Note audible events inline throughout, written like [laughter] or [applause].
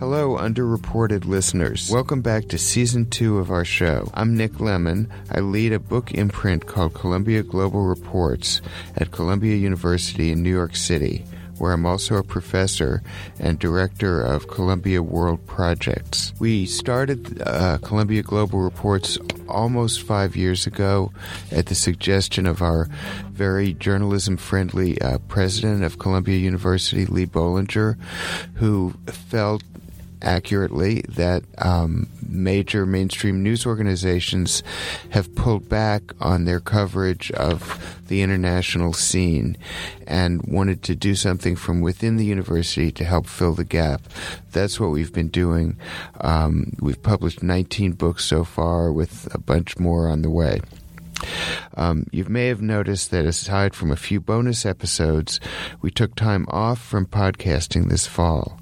Hello, underreported listeners. Welcome back to season two of our show. I'm Nick Lemann. I lead a book imprint called Columbia Global Reports at Columbia University in New York City where I'm also a professor and director of Columbia World Projects. We started uh, Columbia Global Reports almost five years ago at the suggestion of our very journalism friendly uh, president of Columbia University, Lee Bollinger, who felt accurately that um, major mainstream news organizations have pulled back on their coverage of the international scene and wanted to do something from within the university to help fill the gap. That's what we've been doing. Um, we've published 19 books so far, with a bunch more on the way. Um, you may have noticed that aside from a few bonus episodes, we took time off from podcasting this fall.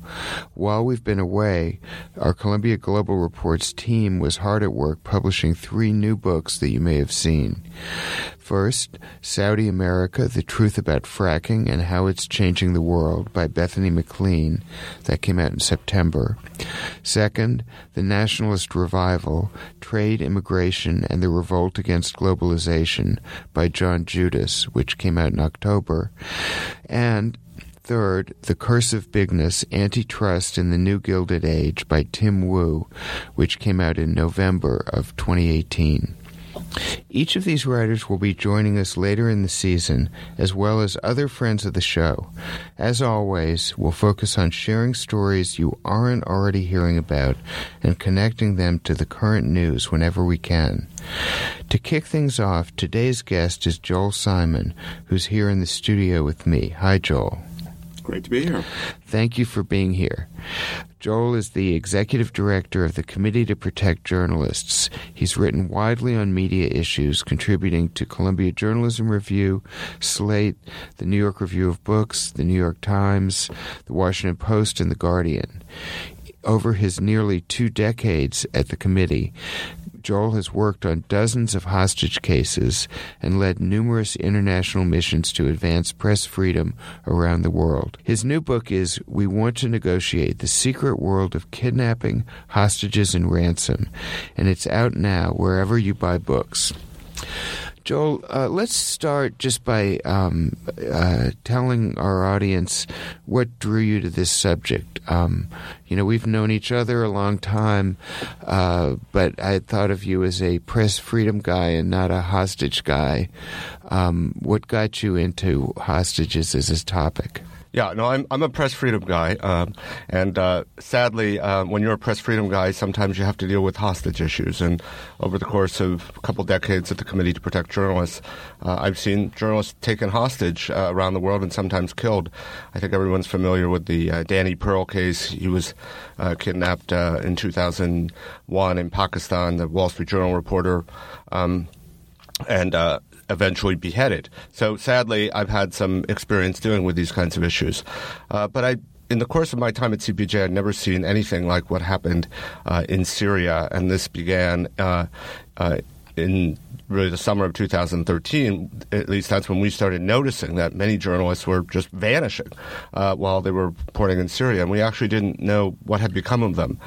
While we've been away, our Columbia Global Reports team was hard at work publishing three new books that you may have seen. First, Saudi America The Truth About Fracking and How It's Changing the World by Bethany McLean, that came out in September. Second, The Nationalist Revival Trade, Immigration, and the Revolt Against Globalization by John Judis, which came out in October. And Third, The Curse of Bigness Antitrust in the New Gilded Age by Tim Wu, which came out in November of 2018. Each of these writers will be joining us later in the season, as well as other friends of the show. As always, we'll focus on sharing stories you aren't already hearing about and connecting them to the current news whenever we can. To kick things off, today's guest is Joel Simon, who's here in the studio with me. Hi, Joel. Great to be here. Thank you for being here. Joel is the executive director of the Committee to Protect Journalists. He's written widely on media issues, contributing to Columbia Journalism Review, Slate, the New York Review of Books, the New York Times, the Washington Post, and the Guardian. Over his nearly two decades at the committee, Joel has worked on dozens of hostage cases and led numerous international missions to advance press freedom around the world. His new book is We Want to Negotiate The Secret World of Kidnapping, Hostages, and Ransom, and it's out now wherever you buy books. Joel, uh, let's start just by um, uh, telling our audience what drew you to this subject. Um, you know, we've known each other a long time, uh, but I thought of you as a press freedom guy and not a hostage guy. Um, what got you into hostages as a topic? Yeah, no, I'm I'm a press freedom guy, um, and uh, sadly, uh, when you're a press freedom guy, sometimes you have to deal with hostage issues. And over the course of a couple decades at the Committee to Protect Journalists, uh, I've seen journalists taken hostage uh, around the world and sometimes killed. I think everyone's familiar with the uh, Danny Pearl case. He was uh, kidnapped in 2001 in Pakistan. The Wall Street Journal reporter. Um, and eventually beheaded. So sadly, I've had some experience dealing with these kinds of issues. Uh, but I in the course of my time at CPJ, I'd never seen anything like what happened uh, in Syria, and this began uh, uh, in really the summer of 2013. At least that's when we started noticing that many journalists were just vanishing uh, while they were reporting in Syria, and we actually didn't know what had become of them.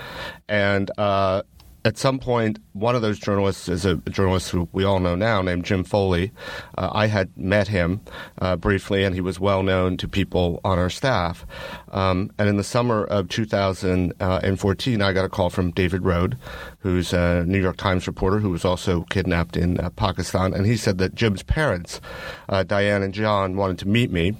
And uh, at some point, one of those journalists is a journalist who we all know now named Jim Foley. Uh, I had met him uh, briefly, and he was well known to people on our staff. Um, and in the summer of 2014, I got a call from David Rohde, who's a New York Times reporter who was also kidnapped in uh, Pakistan. And he said that Jim's parents, uh, Diane and John, wanted to meet me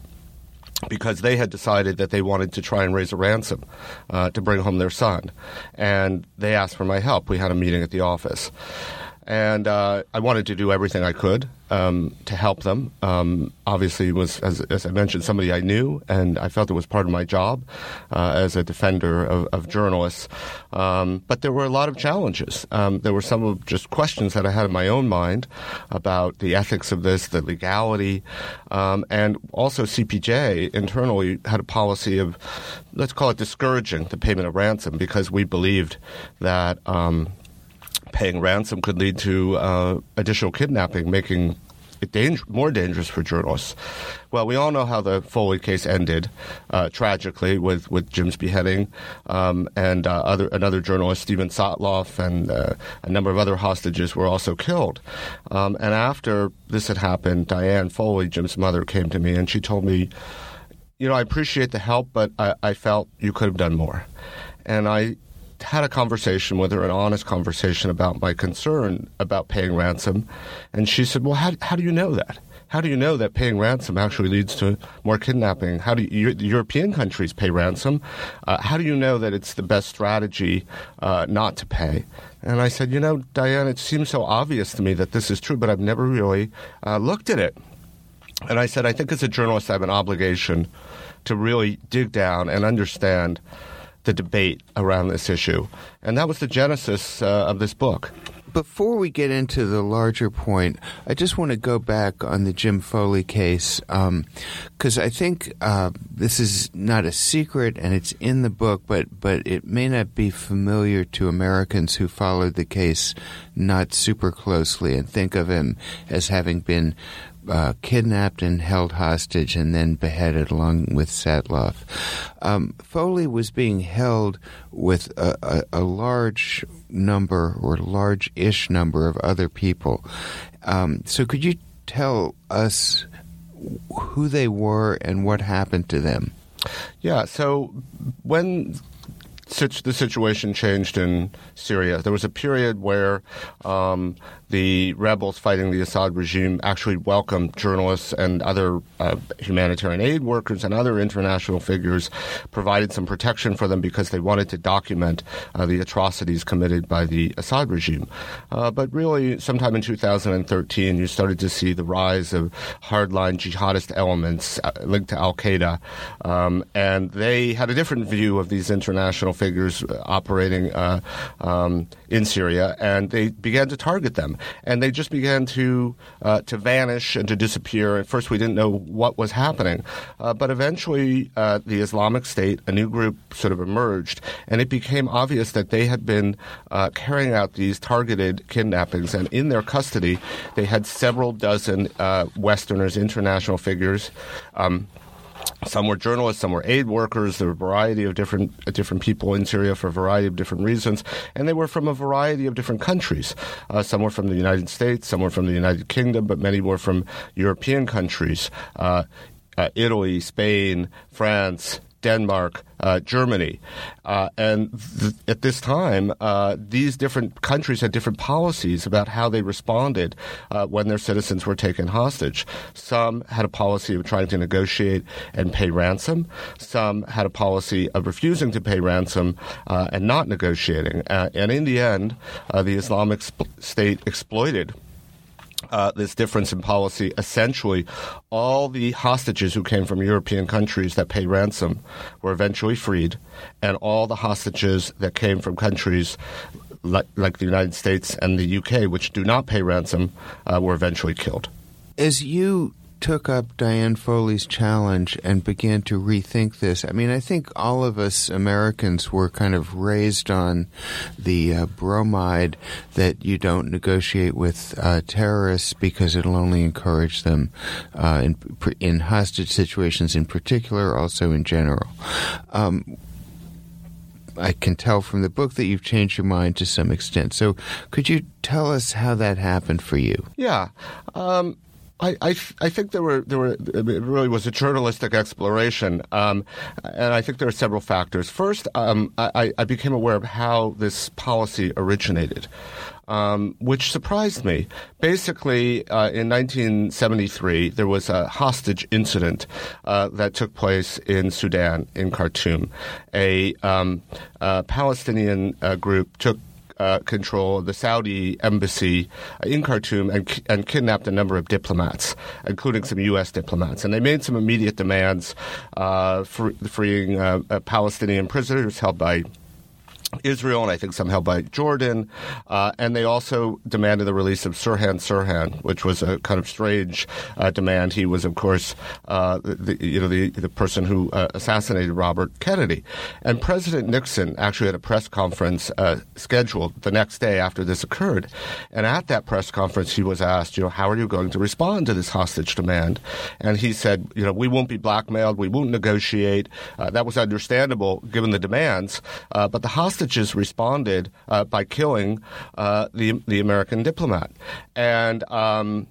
because they had decided that they wanted to try and raise a ransom uh, to bring home their son. And they asked for my help. We had a meeting at the office. And uh, I wanted to do everything I could um, to help them. Um, obviously, was as, as, I mentioned, somebody I knew, and I felt it was part of my job uh, as a defender of, of journalists. Um, but there were a lot of challenges. Um, there were some of just questions that I had in my own mind about the ethics of this, the legality, um, and also CPJ internally had a policy of, let's call it discouraging the payment of ransom because we believed that um, paying ransom could lead to uh, additional kidnapping, making danger, more dangerous for journalists. Well, we all know how the Foley case ended, uh, tragically, with, with Jim's beheading, um, and uh, other another journalist, Steven Sotloff, and uh, a number of other hostages were also killed. Um, and after this had happened, Diane Foley, Jim's mother, came to me and she told me, "You know, I appreciate the help, but I, I felt you could have done more." And I had a conversation with her, an honest conversation about my concern about paying ransom. And she said, Well, how, how do you know that? How do you know that paying ransom actually leads to more kidnapping? How do you, European countries pay ransom? Uh, how do you know that it's the best strategy uh, not to pay? And I said, you know, Diane, it seems so obvious to me that this is true, but I've never really uh, looked at it. And I said, I think as a journalist, I have an obligation to really dig down and understand the debate around this issue. And that was the genesis uh, of this book. Before we get into the larger point, I just want to go back on the Jim Foley case because um, I think uh, this is not a secret and it's in the book, but but it may not be familiar to Americans who followed the case not super closely and think of him as having been uh, kidnapped and held hostage and then beheaded along with Sotloff. Um, Foley was being held with a, a, a large number or large ish number of other people. Um, so, could you tell us who they were and what happened to them? Yeah, so when the situation changed in Syria. There was a period where um, the rebels fighting the Assad regime actually welcomed journalists and other uh, humanitarian aid workers and other international figures, provided some protection for them because they wanted to document uh, the atrocities committed by the Assad regime. Uh, but really, sometime in 2013, you started to see the rise of hardline jihadist elements uh, linked to Al Qaeda, um, and they had a different view of these international figures operating uh, um, in Syria, and they began to target them and they just began to uh, to vanish and to disappear. At first, we didn't know what was happening, uh, but eventually, uh, the Islamic State, a new group, sort of emerged, and it became obvious that they had been uh, carrying out these targeted kidnappings, and in their custody, they had several dozen uh, Westerners, international figures. Um, some were journalists, some were aid workers. There were a variety of different uh, different people in Syria for a variety of different reasons, and they were from a variety of different countries. Uh, some were from the United States, some were from the United Kingdom, but many were from European countries. Uh, uh, Italy, Spain, France, Denmark, uh, Germany. Uh, and th- at this time, uh, these different countries had different policies about how they responded uh, when their citizens were taken hostage. Some had a policy of trying to negotiate and pay ransom. Some had a policy of refusing to pay ransom uh, and not negotiating. Uh, and in the end, the Islamic sp- State exploited uh, this difference in policy, essentially, all the hostages who came from European countries that paid ransom were eventually freed, and all the hostages that came from countries like, like the United States and the UK, which do not pay ransom, uh, were eventually killed. As you took up Diane Foley's challenge and began to rethink this, I mean, I think all of us Americans were kind of raised on the uh, bromide that you don't negotiate with uh, terrorists because it'll only encourage them uh, in, in hostage situations in particular, also in general. Um, I can tell from the book that you've changed your mind to some extent. So, could you tell us how that happened for you? Yeah. Um, I, I, I, think there were there were it really was a journalistic exploration, um, and I think there are several factors. First, um, I, I, became aware of how this policy originated, um, which surprised me. Basically, uh, in 1973, there was a hostage incident uh, that took place in Sudan, in Khartoum. A, um, a Palestinian uh, group took uh, control the Saudi embassy in Khartoum and, and kidnapped a number of diplomats, including some U.S. diplomats. And they made some immediate demands uh, for freeing uh, Palestinian prisoners held by Israel and I think somehow by Jordan, uh, and they also demanded the release of Sirhan Sirhan, which was a kind of strange uh, demand. He was, of course, uh, the, you know the the person who uh, assassinated Robert Kennedy, and President Nixon actually had a press conference uh, scheduled the next day after this occurred, and at that press conference he was asked, you know, how are you going to respond to this hostage demand? And he said, you know, we won't be blackmailed, we won't negotiate. Uh, that was understandable given the demands, but the hostage hostages responded uh, by killing uh, the the American diplomat, and. Um,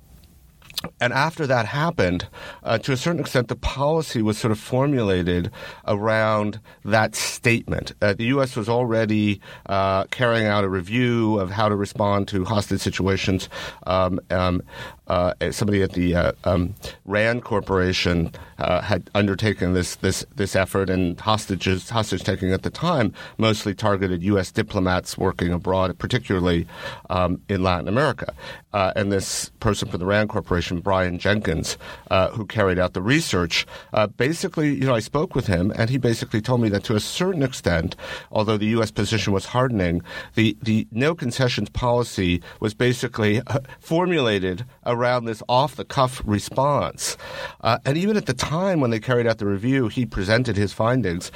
and after that happened, uh, to a certain extent, the policy was sort of formulated around that statement. Uh, the U.S. was already uh, carrying out a review of how to respond to hostage situations. Um, um, uh, somebody at the uh, um, Rand Corporation uh, had undertaken this this this effort, and hostages hostage taking at the time mostly targeted U.S. diplomats working abroad, particularly um, in Latin America. And this person from the Rand Corporation, Brian Jenkins, uh, who carried out the research, uh, basically, you know, I spoke with him, and he basically told me that to a certain extent, although the U.S. position was hardening, the the no concessions policy was basically formulated around this off the cuff response. Uh, and even at the time when they carried out the review, he presented his findings.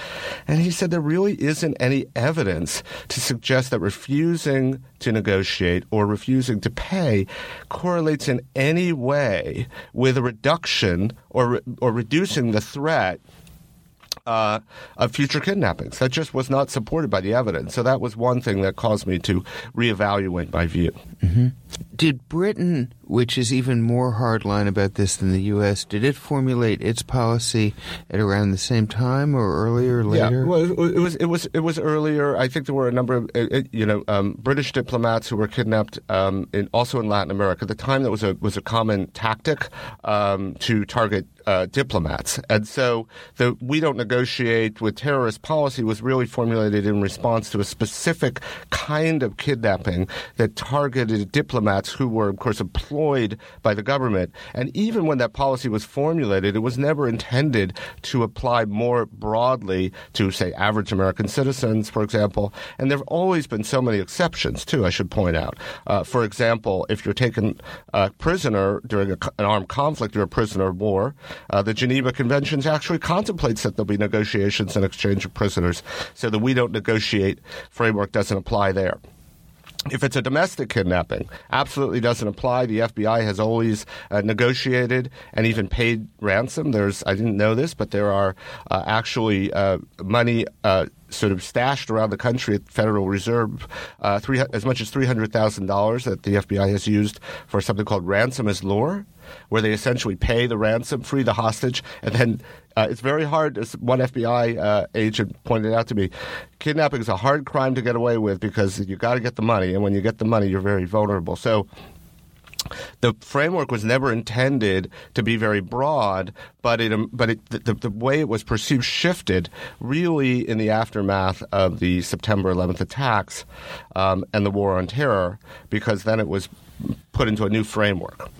And he said there really isn't any evidence to suggest that refusing to negotiate or refusing to pay correlates in any way with a reduction or, or reducing the threat uh, of future kidnappings. That just was not supported by the evidence. So that was one thing that caused me to reevaluate my view. Mm-hmm. Did Britain, which is even more hardline about this than the U.S., did it formulate its policy at around the same time or earlier, later? Yeah, well, it was it was it was earlier. I think there were a number of uh, you know um, British diplomats who were kidnapped, um, in, also in Latin America. At the time, that was a was a common tactic um, to target uh, diplomats. And so the we don't negotiate with terrorist policy was really formulated in response to a specific kind of kidnapping that targeted diplomats who were, of course, employed by the government. And even when that policy was formulated, it was never intended to apply more broadly to, say, average American citizens, for example. And there have always been so many exceptions, too, I should point out. Uh, for example, if you're taken uh, prisoner during a, an armed conflict, you're a prisoner of war. Uh, the Geneva Conventions actually contemplates that there'll be negotiations and exchange of prisoners, so the we don't negotiate framework doesn't apply there. If it's a domestic kidnapping, absolutely doesn't apply. The FBI has always uh, negotiated and even paid ransom. There's, I didn't know this, but there are uh, actually uh, money uh, sort of stashed around the country at the Federal Reserve, uh, three, as much as $300,000 that the FBI has used for something called ransom as lure, where they essentially pay the ransom, free the hostage, and then uh, it's very hard, as one FBI uh, agent pointed out to me, kidnapping is a hard crime to get away with because you got to get the money, and when you get the money, you're very vulnerable. So the framework was never intended to be very broad, but it but it, the, the way it was perceived shifted really in the aftermath of the September 11th attacks um, and the war on terror, because then it was put into a new framework.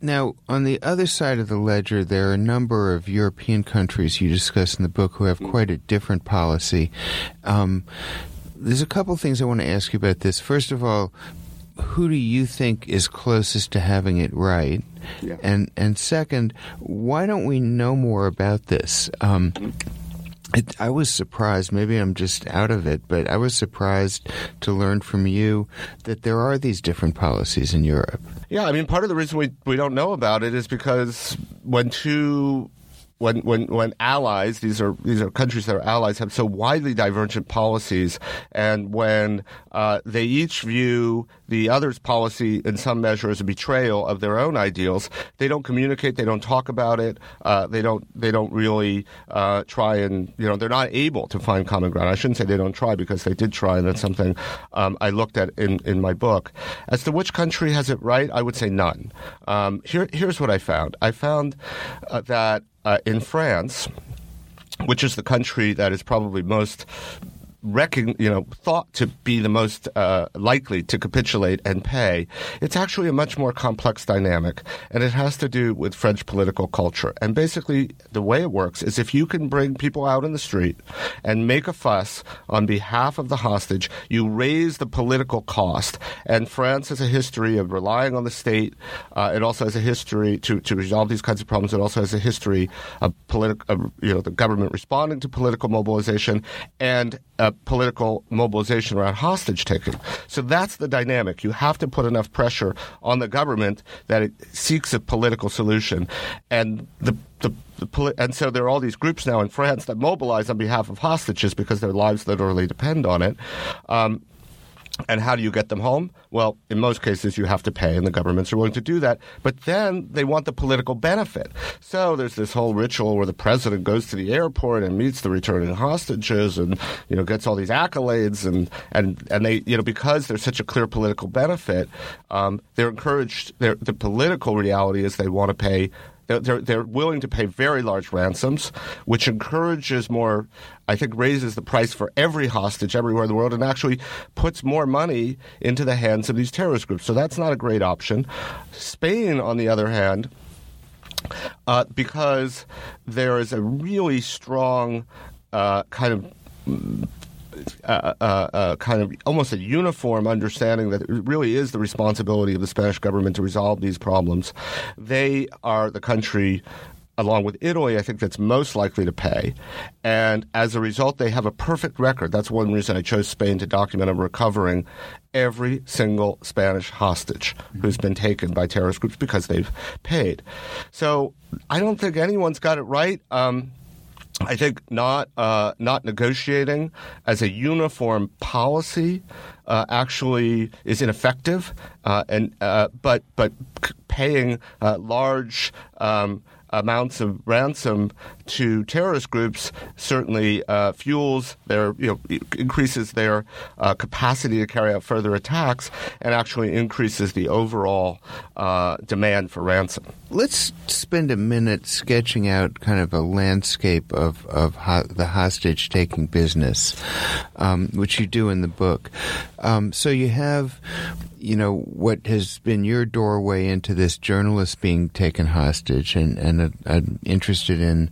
Now, on the other side of the ledger, there are a number of European countries you discuss in the book who have quite a different policy. Um, there's a couple things I want to ask you about this. First of all, who do you think is closest to having it right? Yeah. And and second, why don't we know more about this? Um, it, I was surprised. Maybe I'm just out of it, but I was surprised to learn from you that there are these different policies in Europe. Yeah, I mean, part of the reason we we don't know about it is because when two when when when allies these are these are countries that are allies have so widely divergent policies, and when uh, they each view the other's policy in some measure as a betrayal of their own ideals, they don't communicate, they don't talk about it, uh, they don't they don't really uh, try and you know they're not able to find common ground. I shouldn't say they don't try because they did try, and that's something um, I looked at in in my book. As to which country has it right, I would say none. Um, here here's what I found. I found uh, that Uh, in France, which is the country that is probably most recon, you know, thought to be the most uh, likely to capitulate and pay, it's actually a much more complex dynamic, and it has to do with French political culture. And basically, the way it works is if you can bring people out in the street and make a fuss on behalf of the hostage, you raise the political cost. And France has a history of relying on the state. Uh, it also has a history to, to resolve these kinds of problems. It also has a history of political, you know, the government responding to political mobilization and uh, political mobilization around hostage taking. So that's the dynamic. You have to put enough pressure on the government that it seeks a political solution, and the the, the and so there are all these groups now in France that mobilize on behalf of hostages because their lives literally depend on it. Um, and how do you get them home? Well, in most cases, you have to pay, and the governments are willing to do that. But then they want the political benefit. So there's this whole ritual where the president goes to the airport and meets the returning hostages, and you know gets all these accolades, and and and they you know because there's such a clear political benefit, um, they're encouraged. They're, the political reality is they want to pay they're, they're willing to pay very large ransoms, which encourages more, I think, raises the price for every hostage everywhere in the world and actually puts more money into the hands of these terrorist groups. So that's not a great option. Spain, on the other hand, uh, because there is a really strong uh, kind of uh, uh, uh, kind of almost a uniform understanding that it really is the responsibility of the Spanish government to resolve these problems. They are the country along with Italy, I think that's most likely to pay. And as a result, they have a perfect record. That's one reason I chose Spain to document them recovering every single Spanish hostage who's been taken by terrorist groups because they've paid. So I don't think anyone's got it right. Um, I think not uh, not negotiating as a uniform policy uh, actually is ineffective, uh, and uh, but but paying uh, large um, amounts of ransom to terrorist groups certainly uh, fuels their, you know, increases their uh, capacity to carry out further attacks and actually increases the overall uh, demand for ransom. Let's spend a minute sketching out kind of a landscape of, of ho- the hostage taking business, um, which you do in the book. Um, so you have you know what has been your doorway into this journalist being taken hostage and and uh, I'm interested in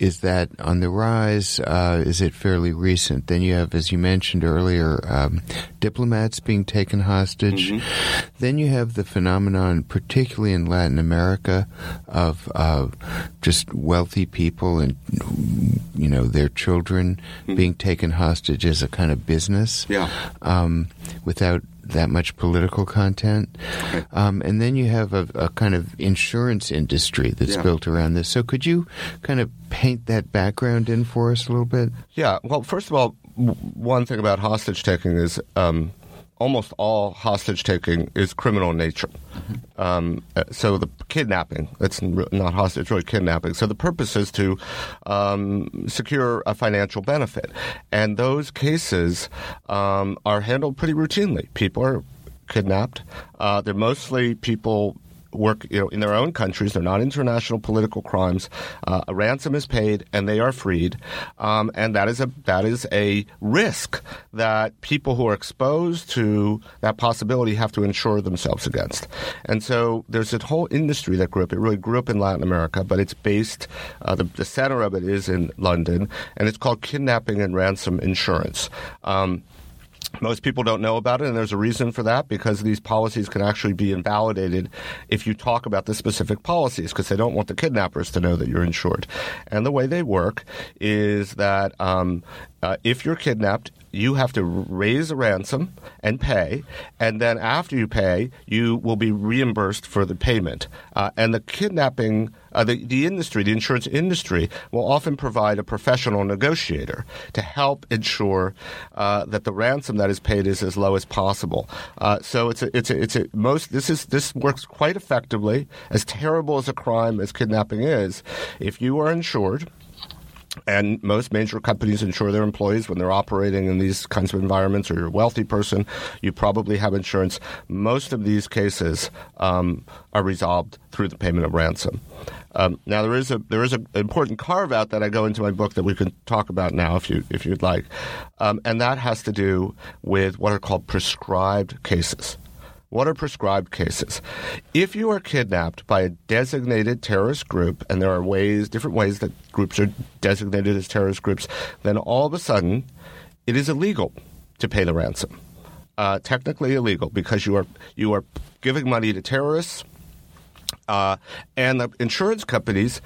is that on the rise? Uh, is it fairly recent? Then you have, as you mentioned earlier, um, diplomats being taken hostage. Mm-hmm. Then you have the phenomenon, particularly in Latin America, of uh, just wealthy people and you know their children mm-hmm. being taken hostage as a kind of business. Yeah. Um, without that much political content. Um, and then you have a, a, kind of insurance industry that's yeah. built around this. So could you kind of paint that background in for us a little bit? Yeah. Well, first of all, w- one thing about hostage taking is um, almost all hostage taking is criminal in nature. Um, so the kidnapping, it's not hostage, it's really kidnapping. So the purpose is to um, secure a financial benefit. And those cases um, are handled pretty routinely. People are kidnapped. Uh, they're mostly people work you know, in their own countries. They're not international political crimes. Uh, a ransom is paid and they are freed, um, and that is a that is a risk that people who are exposed to that possibility have to insure themselves against. And so there's a whole industry that grew up. It really grew up in Latin America, but it's based. Uh, the, the, center of it is in London, and it's called kidnapping and ransom insurance. Um, most people don't know about it, and there's a reason for that because these policies can actually be invalidated if you talk about the specific policies because they don't want the kidnappers to know that you're insured. And the way they work is that um, uh, if you're kidnapped, you have to raise a ransom and pay, and then after you pay, you will be reimbursed for the payment. Uh, and the kidnapping, uh, the, the industry, the insurance industry, will often provide a professional negotiator to help ensure uh, that the ransom that is paid is as low as possible. Uh, so it's a, it's a, it's a most this is this works quite effectively. As terrible as a crime as kidnapping is, if you are insured And most major companies insure their employees when they're operating in these kinds of environments, or you're a wealthy person, you probably have insurance. Most of these cases um, are resolved through the payment of ransom. Um, now there is a there is an important carve out that I go into my book that we can talk about now if you if you'd like, um, and that has to do with what are called proscribed cases. What are proscribed cases? If you are kidnapped by a designated terrorist group, and there are ways, different ways that groups are designated as terrorist groups, then all of a sudden it is illegal to pay the ransom. Uh, technically illegal because you are you are giving money to terrorists, uh, and the insurance companies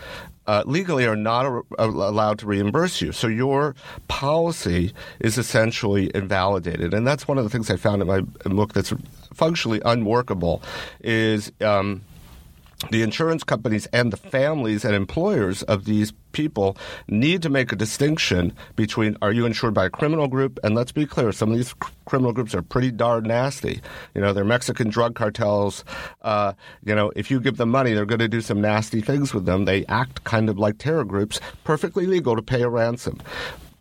uh, legally are not a, a, allowed to reimburse you. So your policy is essentially invalidated, and that's one of the things I found in my book that's functionally unworkable. Is um, the insurance companies and the families and employers of these people need to make a distinction between are you insured by a criminal group? And let's be clear some of these cr- criminal groups are pretty darn nasty. You know they're mexican drug cartels. Uh, you know if you give them money they're going to do some nasty things with them. They act kind of like terror groups perfectly legal to pay a ransom.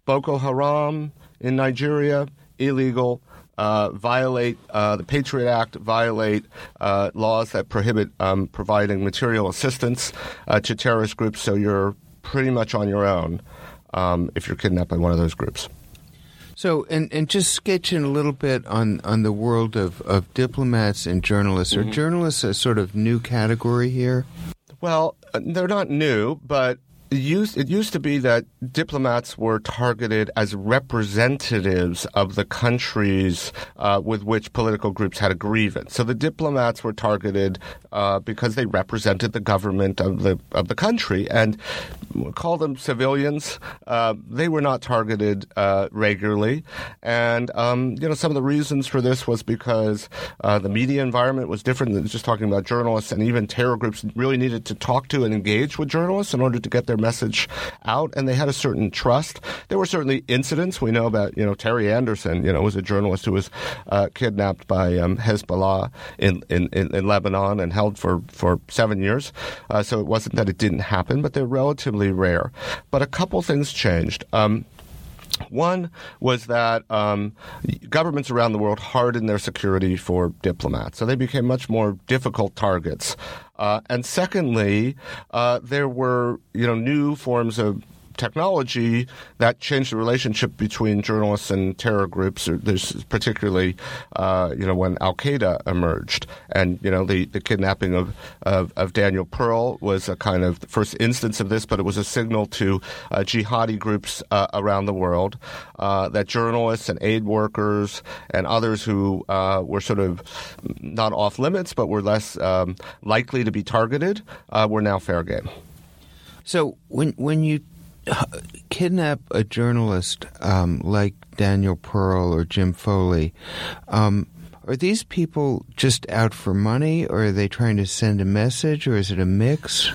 Boko haram in nigeria illegal uh, violate uh, the Patriot Act, violate uh, laws that prohibit um, providing material assistance uh, to terrorist groups. So you're pretty much on your own um, if you're kidnapped by one of those groups. So, and, and just sketching a little bit on, on the world of, of diplomats and journalists. Mm-hmm. Are journalists a sort of new category here? Well, uh, they're not new, but it used, it used to be that diplomats were targeted as representatives of the countries uh, with which political groups had a grievance. So the diplomats were targeted uh, because they represented the government of the of the country, and call them civilians. Uh, they were not targeted uh, regularly, and um, you know some of the reasons for this was because uh, the media environment was different than just talking about journalists, and even terror groups really needed to talk to and engage with journalists in order to get their message out, and they had a certain trust. There were certainly incidents we know about. You know, Terry Anderson, you know, was a journalist who was uh, kidnapped by um, Hezbollah in, in, in, Lebanon and held for, for seven years. Uh, so it wasn't that it didn't happen, but they're relatively rare. But a couple things changed. Um, one was that um, governments around the world hardened their security for diplomats, so they became much more difficult targets. Uh, and secondly, uh, there were you know new forms of technology that changed the relationship between journalists and terror groups. There's particularly, uh, you know, when Al Qaeda emerged, and you know, the, the kidnapping of, of, of Daniel Pearl was a kind of first instance of this, but it was a signal to uh, jihadi groups uh, around the world uh, that journalists and aid workers and others who uh, were sort of not off limits but were less um, likely to be targeted uh, were now fair game. So when when you kidnap a journalist um, like Daniel Pearl or Jim Foley, um, are these people just out for money, or are they trying to send a message, or is it a mix?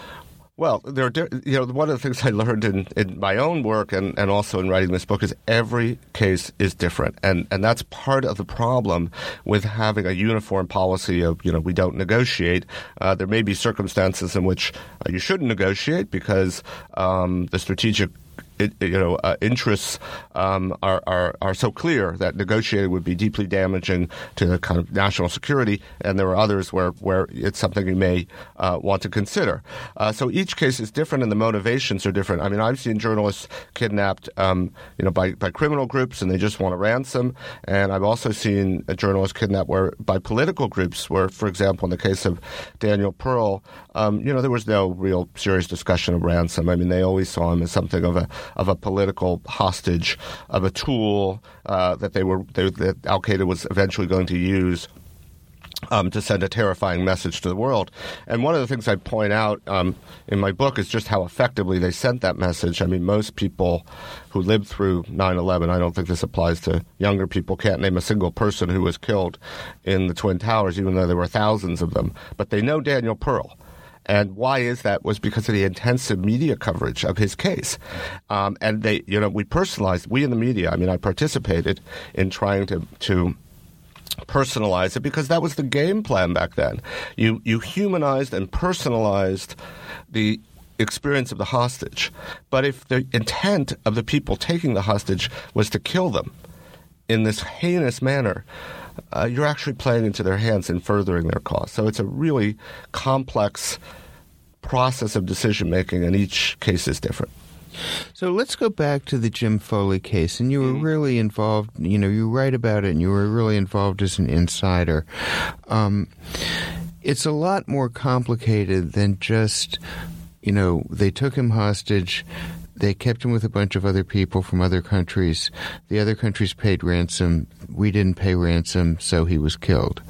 Well, there are, you know, one of the things I learned in, in my own work and, and also in writing this book is every case is different. And, and that's part of the problem with having a uniform policy of, you know, we don't negotiate. Uh, there may be circumstances in which uh, you shouldn't negotiate because um, the strategic you know, uh, interests um, are, are, are so clear that negotiating would be deeply damaging to the kind of national security, and there are others where, where it's something you may uh, want to consider. Uh, so each case is different, and the motivations are different. I mean, I've seen journalists kidnapped, um, you know, by, by criminal groups, and they just want a ransom, and I've also seen a journalist kidnapped where by political groups, where, for example, in the case of Daniel Pearl, um, you know, there was no real serious discussion of ransom. I mean, they always saw him as something of a of a political hostage, of a tool uh, that they were they, that Al Qaeda was eventually going to use um, to send a terrifying message to the world. And one of the things I point out um, in my book is just how effectively they sent that message. I mean, most people who lived through 9 11, I don't think this applies to younger people, can't name a single person who was killed in the Twin Towers, even though there were thousands of them. But they know Daniel Pearl. And why is that? Was because of the intensive media coverage of his case. Um, and they, you know, we personalized, we in the media, I mean, I participated in trying to, to personalize it because that was the game plan back then. You, you humanized and personalized the experience of the hostage. But if the intent of the people taking the hostage was to kill them in this heinous manner, uh, you're actually playing into their hands and furthering their cause. So it's a really complex process of decision making, and each case is different. So let's go back to the Jim Foley case, and you were mm-hmm. really involved. You know, you write about it, and you were really involved as an insider. Um, it's a lot more complicated than just, you know, they took him hostage. They kept him with a bunch of other people from other countries. The other countries paid ransom. We didn't pay ransom, so he was killed.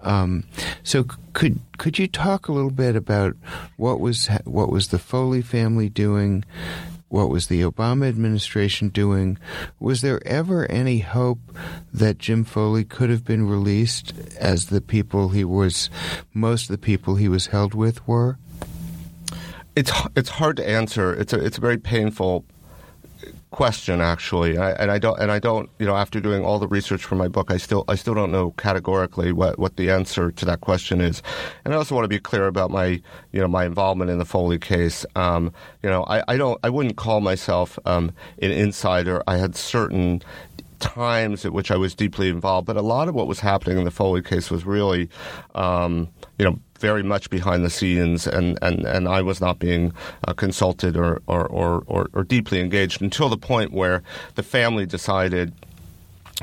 Um, so could could you talk a little bit about what was what was the Foley family doing? What was the Obama administration doing? Was there ever any hope that Jim Foley could have been released as the people he was, most of the people he was held with were? It's it's hard to answer. It's a it's a very painful question actually, and I, and I, don't and I don't you know after doing all the research for my book, I still I still don't know categorically what, what the answer to that question is, and I also want to be clear about my you know my involvement in the Foley case. Um, you know, I, I don't I wouldn't call myself um, an insider. I had certain times at which I was deeply involved, but a lot of what was happening in the Foley case was really, um, you know, very much behind the scenes, and, and, and I was not being uh, consulted or, or, or, or, or deeply engaged until the point where the family decided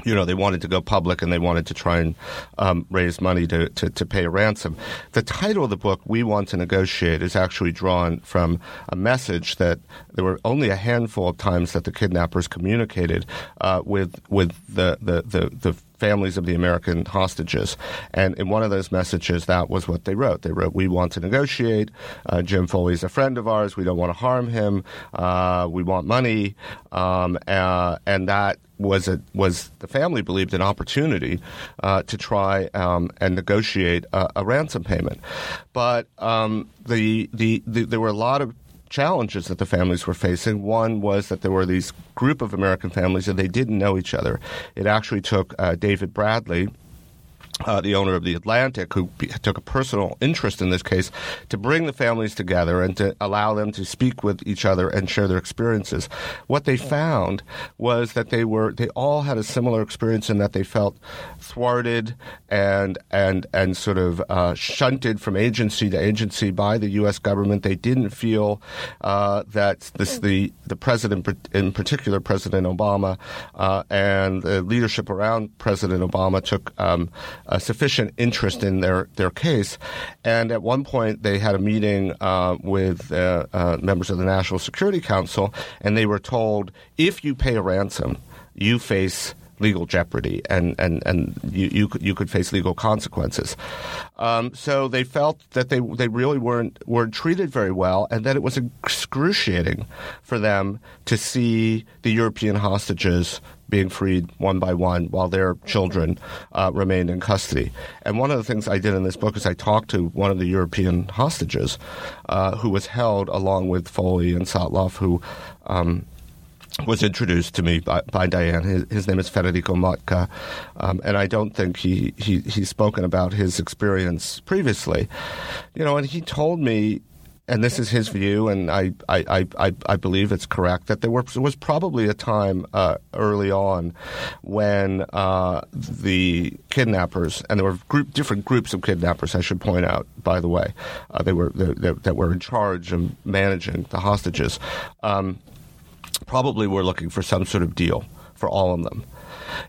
you know, they wanted to go public and they wanted to try and um, raise money to, to, to, pay a ransom. The title of the book, We Want to Negotiate, is actually drawn from a message that there were only a handful of times that the kidnappers communicated uh, with, with the, the, the, the families of the American hostages. And in one of those messages, that was what they wrote. They wrote, We want to negotiate. Uh, Jim Foley's a friend of ours. We don't want to harm him. Uh, we want money. Um, uh, and that was a, was the family believed an opportunity uh, to try um, and negotiate a, a, ransom payment, but um, the, the, the there were a lot of challenges that the families were facing. One was that there were these group of American families and they didn't know each other. It actually took uh, David Bradley uh, the owner of the Atlantic, who took a personal interest in this case, to bring the families together and to allow them to speak with each other and share their experiences. What they found was that they were they all had a similar experience in that they felt thwarted and and and sort of uh, shunted from agency to agency by the U.S. government. They didn't feel uh, that this the the president in particular, President Obama, uh, and the leadership around President Obama took. Um, sufficient interest in their, their case. And at one point, they had a meeting uh, with uh, uh, members of the National Security Council, and they were told if you pay a ransom, you face legal jeopardy and, and, and you, you, could, you could face legal consequences. Um, so they felt that they, they really weren't, weren't treated very well and that it was excruciating for them to see the European hostages being freed one by one while their children uh, remained in custody. And one of the things I did in this book is I talked to one of the European hostages uh, who was held along with Foley and Sotloff, who um, was introduced to me by, by Diane. His, his, name is Federico Motka, um, and I don't think he, he he's spoken about his experience previously. You know, and he told me and this is his view, and I, I, I, I believe it's correct, that there, were, was probably a time uh, early on when uh, the kidnappers, and there were group, different groups of kidnappers, I should point out, by the way, uh, they were they, they, that were in charge of managing the hostages, um, probably were looking for some sort of deal for all of them.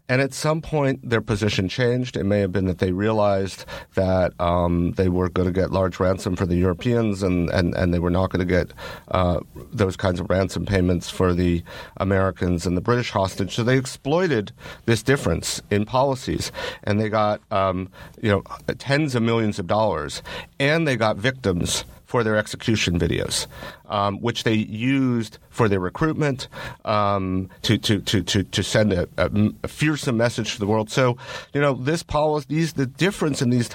And at some point, their position changed. It may have been that they realized that um, they were going to get large ransom for the Europeans and, and, and they were not going to get uh, those kinds of ransom payments for the Americans and the British hostage. So they exploited this difference in policies and they got um, you know tens of millions of dollars and they got victims for their execution videos, um, which they used for their recruitment um, to, to, to, to, to send a, a, a, fearsome message to the world. So, you know, this policy, these, the difference in these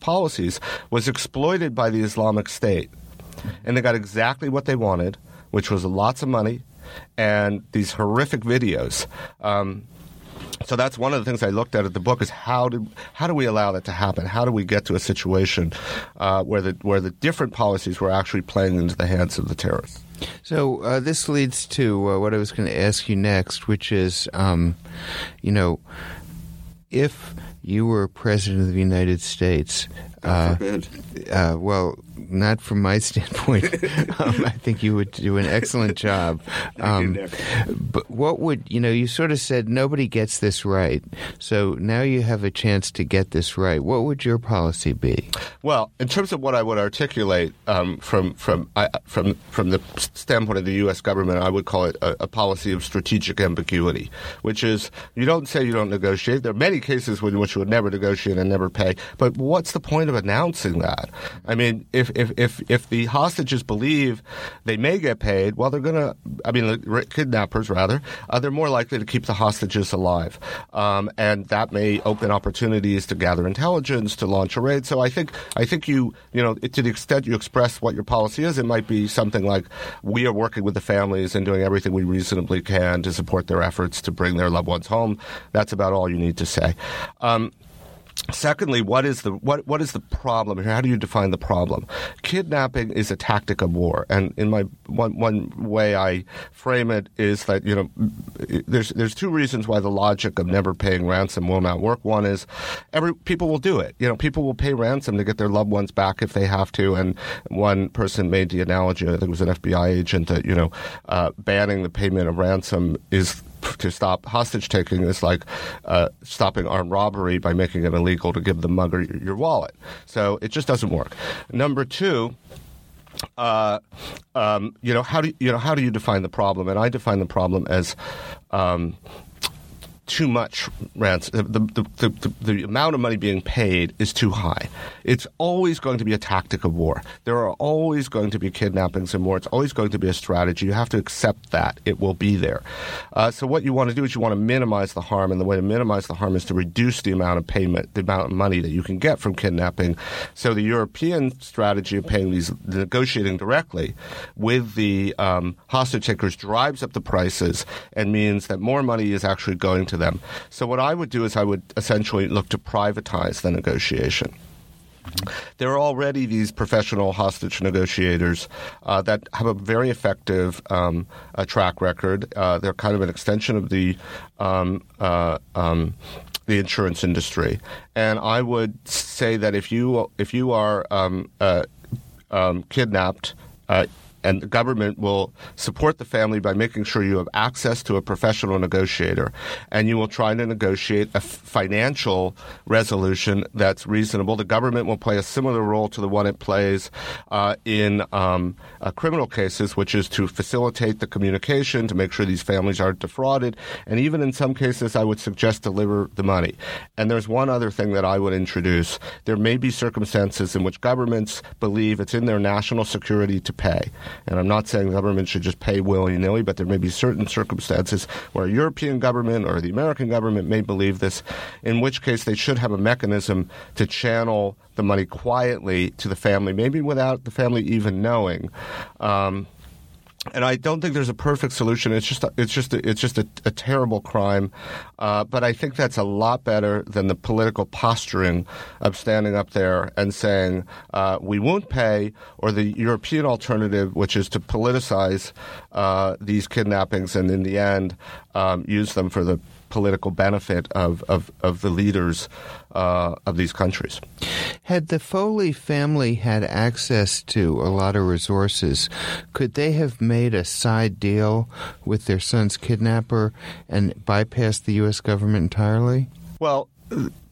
policies was exploited by the Islamic State. And they got exactly what they wanted, which was lots of money and these horrific videos. Um, so that's one of the things I looked at at the book is how do how do we allow that to happen? How do we get to a situation uh, where the where the different policies were actually playing into the hands of the terrorists? So uh, this leads to uh, what I was going to ask you next, which is, um, you know, if you were president of the United States, uh, uh, well, not from my [laughs] standpoint. um, I think you would do an excellent job. [laughs] Um, but what would you know? You sort of said nobody gets this right, so now you have a chance to get this right. What would your policy be? Well, in terms of what I would articulate um, from from I, from from the standpoint of the U.S. government, I would call it a, a policy of strategic ambiguity, which is you don't say you don't negotiate. There are many cases in which you would never negotiate and never pay, but what's the point of announcing that? I mean, if if if if the hostages believe they may get paid, well, they're going to. I mean, the kidnappers rather, uh, they're more likely to keep the hostages alive, um, and that may open opportunities to gather intelligence, to launch a raid. So I think I think you you know to the extent you express what your policy is, it might be something like we are working with the families and doing everything we reasonably can to support their efforts to bring their loved ones home. That's about all you need to say. Um, Secondly, what is the what what is the problem here? How do you define the problem? Kidnapping is a tactic of war, and in my one one way I frame it is that you know there's there's two reasons why the logic of never paying ransom will not work. One is every people will do it. You know, people will pay ransom to get their loved ones back if they have to. And one person made the analogy, I think it was an FBI agent, that you know uh, banning the payment of ransom is to stop hostage taking is like uh, stopping armed robbery by making it illegal to give the mugger your wallet. So it just doesn't work. Number two. Uh, um, you know how do you, you, know how do you define the problem? And I define the problem as um, too much ransom. The, the, the, the, amount of money being paid is too high. It's always going to be a tactic of war. There are always going to be kidnappings and war. It's always going to be a strategy. You have to accept that. It will be there. Uh, so what you want to do is you want to minimize the harm, and the way to minimize the harm is to reduce the amount of payment, the amount of money that you can get from kidnapping. So the European strategy of paying these, negotiating directly with the um, hostage takers drives up the prices and means that more money is actually going to them. So what I would do is I would essentially look to privatize the negotiation. There are already these professional hostage negotiators uh, that have a very effective um, uh, track record. Uh, they're kind of an extension of the um, uh, um, the insurance industry, and I would say that if you if you are um, uh, um, kidnapped uh, and the government will support the family by making sure you have access to a professional negotiator and you will try to negotiate a financial resolution that's reasonable. The government will play a similar role to the one it plays uh, in um, uh, criminal cases, which is to facilitate the communication, to make sure these families aren't defrauded, and even in some cases, I would suggest deliver the money. And there's one other thing that I would introduce. There may be circumstances in which governments believe it's in their national security to pay. And I'm not saying government should just pay willy nilly, but there may be certain circumstances where a European government or the American government may believe this, in which case they should have a mechanism to channel the money quietly to the family, maybe without the family even knowing. Um, and I don't think there's a perfect solution. It's just a, it's just a, it's just a, a terrible crime, uh, but I think that's a lot better than the political posturing of standing up there and saying uh, we won't pay, or the European alternative, which is to politicize uh, these kidnappings and in the end um, use them for the political benefit of, of, of the leaders uh, of these countries. Had the Foley family had access to a lot of resources, could they have made a side deal with their son's kidnapper and bypassed the U.S. government entirely? Well,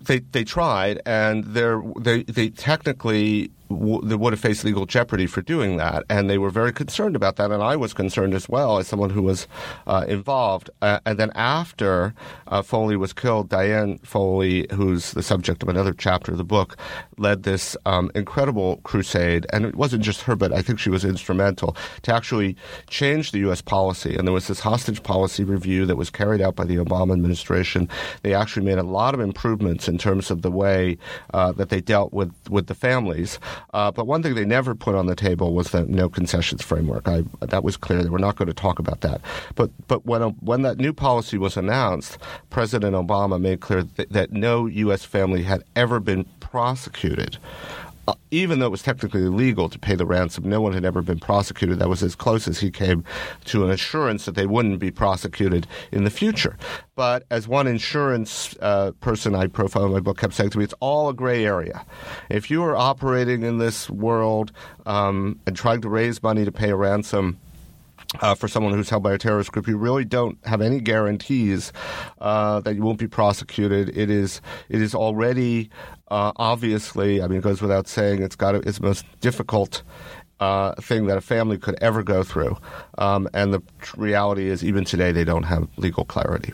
they they tried, and they they technically w- would have faced legal jeopardy for doing that, and they were very concerned about that, and I was concerned as well as someone who was uh, involved. Uh, and then after uh, Foley was killed, Diane Foley, who's the subject of another chapter of the book, led this um, incredible crusade, and it wasn't just her, but I think she was instrumental to actually change the U.S. policy. And there was this hostage policy review that was carried out by the Obama administration. They actually made a lot of improvements in terms of the way uh, that they dealt with with the families. Uh, but one thing they never put on the table was the no concessions framework. I, that was clear. They were not going to talk about that. But but when when that new policy was announced, President Obama made clear that, that no U.S. family had ever been prosecuted uh, even though it was technically illegal to pay the ransom, no one had ever been prosecuted. That was as close as he came to an assurance that they wouldn't be prosecuted in the future. But as one insurance uh, person I profile in my book kept saying to me, it's all a gray area. If you are operating in this world um, and trying to raise money to pay a ransom, uh, for someone who's held by a terrorist group, you really don't have any guarantees uh, that you won't be prosecuted. It is it is already uh, obviously, I mean, it goes without saying, it's got it's the most difficult. Uh, thing that a family could ever go through, um, and the reality is, even today, they don't have legal clarity.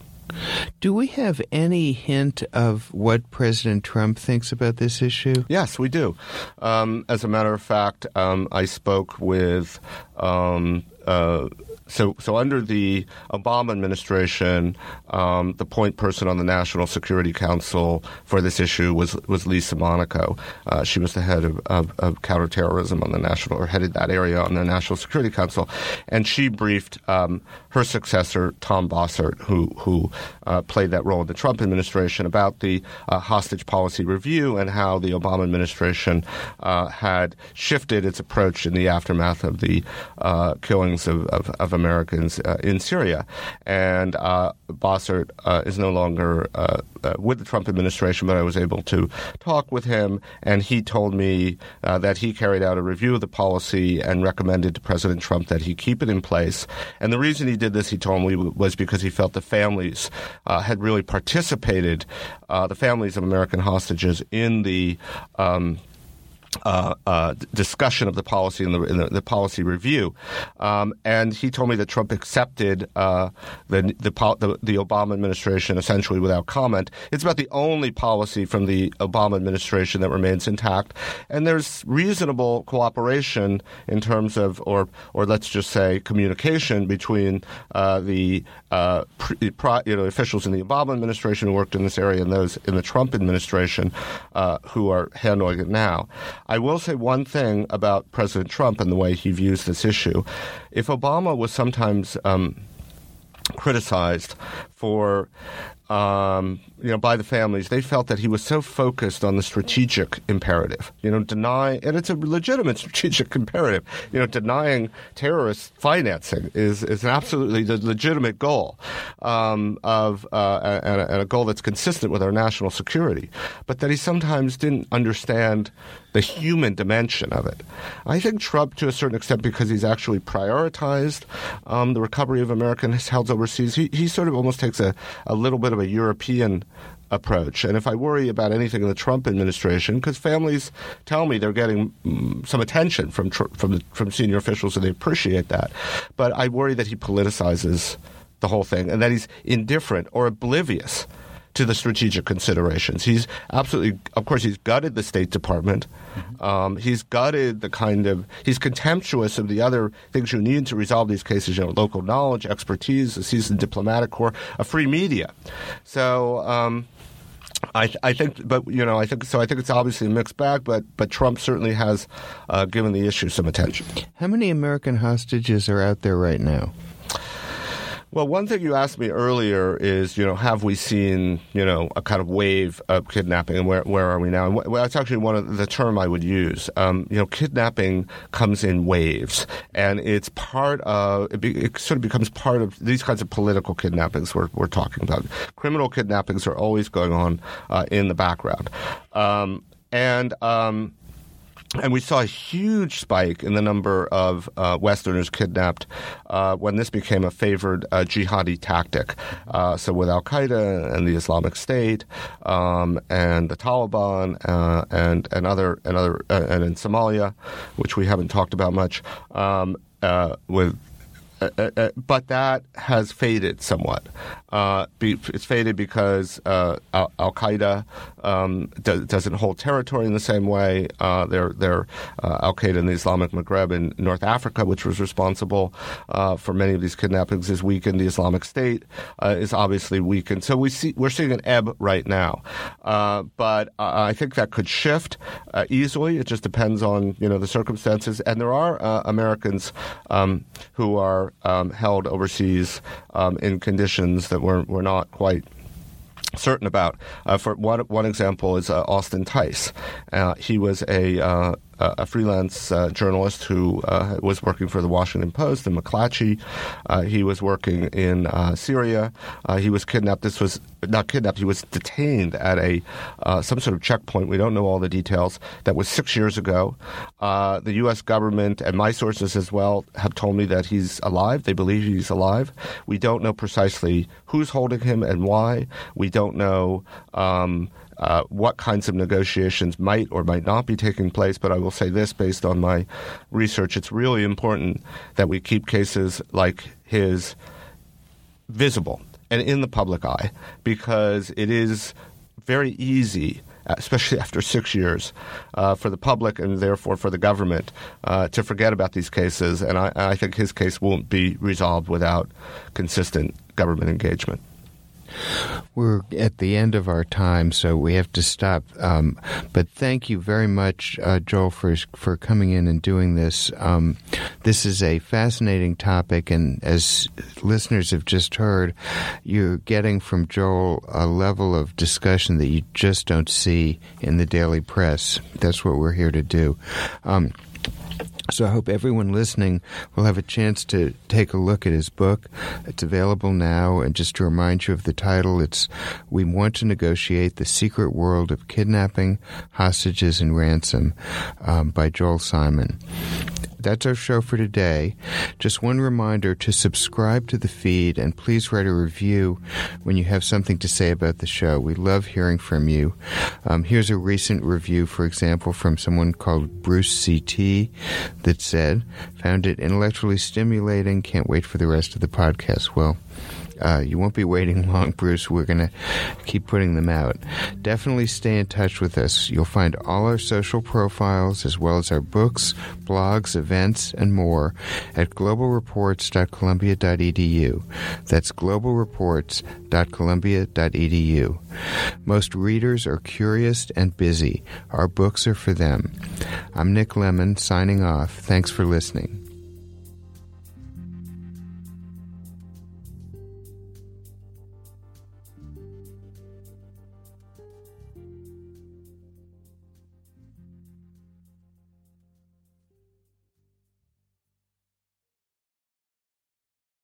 Do we have any hint of what President Trump thinks about this issue? Yes, we do. Um, as a matter of fact, um, I spoke with um, uh, so, so under the Obama administration, um, the point person on the National Security Council for this issue was was Lisa Monaco. Uh, she was the head of, of, of, counterterrorism on the national, or headed that area on the National Security Council, and she briefed um, her successor Tom Bossert, who who uh, played that role in the Trump administration, about the uh, hostage policy review and how the Obama administration uh, had shifted its approach in the aftermath of the uh, killings of, of, of Americans uh, in Syria. And uh, Bossert uh, is no longer with the Trump administration, but I was able to talk with him, and he told me that he carried out a review of the policy and recommended to President Trump that he keep it in place. And the reason he did this, he told me, was because he felt the families had really participated, the families of American hostages, in the um, uh, uh, discussion of the policy in the, in the, the policy review, um, and he told me that Trump accepted uh, the, the, the Obama administration essentially without comment. It's about the only policy from the Obama administration that remains intact, and there's reasonable cooperation in terms of, or or let's just say, communication between uh, the uh, pre, you know officials in the Obama administration who worked in this area and those in the Trump administration uh, who are handling it now. I will say one thing about President Trump and the way he views this issue. If Obama was sometimes um, criticized for um, you know, by the families, they felt that he was so focused on the strategic imperative, you know, deny, and it's a legitimate [laughs] strategic imperative, you know, denying terrorist financing is, is an absolutely legitimate goal um, of, uh, and, a, and a goal that's consistent with our national security, but that he sometimes didn't understand the human dimension of it. I think Trump, to a certain extent, because he's actually prioritized um, the recovery of American health overseas, he, he sort of almost takes a, a little bit of a European approach. And if I worry about anything in the Trump administration, because families tell me they're getting mm, some attention from from from senior officials, and they appreciate that, but I worry that he politicizes the whole thing and that he's indifferent or oblivious to the strategic considerations. He's absolutely, of course, he's gutted the State Department. Mm-hmm. Um, he's gutted the kind of, he's contemptuous of the other things you need to resolve these cases, you know, local knowledge, expertise, a seasoned diplomatic corps, a free media. So, um, I, I, think, but you know, I think so. I think it's obviously a mixed bag, but but Trump certainly has uh, given the issue some attention. How many American hostages are out there right now? Well, one thing you asked me earlier is, you know, have we seen, you know, a kind of wave of kidnapping, and where where are we now? And well, that's actually one of the term I would use. Um, you know, kidnapping comes in waves, and it's part of it, be, it, Sort of becomes part of these kinds of political kidnappings we're we're talking about. Criminal kidnappings are always going on uh, in the background, um, and. Um, and we saw a huge spike in the number of uh, Westerners kidnapped uh, when this became a favored uh, jihadi tactic. Uh, so, with Al Qaeda and the Islamic State um, and the Taliban uh, and and other and other uh, and in Somalia, which we haven't talked about much, um, with uh, uh, but that has faded somewhat. Uh, it's faded because uh, Al Qaeda um, do, doesn't hold territory in the same way. Uh, they're they're uh, Al Qaeda in the Islamic Maghreb in North Africa, which was responsible uh, for many of these kidnappings, is weakened. The Islamic State uh, is obviously weakened. So we see we're seeing an ebb right now, but I think that could shift easily. It just depends on you know the circumstances, and there are Americans um, who are um, held overseas um, in conditions that we're, we're not quite certain about. Uh, for one, one example is uh, Austin Tice. Uh, he was a a freelance uh, journalist who uh, was working for the Washington Post in McClatchy. Uh, he was working in uh, Syria. Uh, he was kidnapped. This was not kidnapped. He was detained at a some sort of checkpoint. We don't know all the details. That was six years ago. the U.S. government and my sources as well have told me that he's alive. They believe he's alive. We don't know precisely who's holding him and why. We don't know. Um, uh, what kinds of negotiations might or might not be taking place. But I will say this based on my research it's really important that we keep cases like his visible and in the public eye because it is very easy especially [laughs] after six years, uh, for the public and therefore for the government uh, to forget about these cases. And I, I, think his case won't be resolved without consistent government engagement. We're at the end of our time, so we have to stop. Um, but thank you very much, uh, Joel, for for coming in and doing this. Um, this is a fascinating topic, and as listeners have just heard, you're getting from Joel a level of discussion that you just don't see in the daily press. That's what we're here to do. Um, so I hope everyone listening will have a chance to take a look at his book. It's available now, and just to remind you of the title, it's We Want to Negotiate the Secret World of Kidnapping, Hostages, and Ransom um, by Joel Simon. That's our show for today. Just one reminder to subscribe to the feed and please write a review when you have something to say about the show. We love hearing from you. Um, here's a recent review, for example, from someone called Bruce CT that said, Found it intellectually stimulating. Can't wait for the rest of the podcast. Well, uh, you won't be waiting [laughs] long, Bruce. We're going to keep putting them out. Definitely stay in touch with us. You'll find all our social profiles as well as our books, blogs, events, and more at globalreports.columbia.edu. That's globalreports.columbia.edu. Most readers are curious and busy. Our books are for them. I'm Nick Lemann, signing off. Thanks for listening.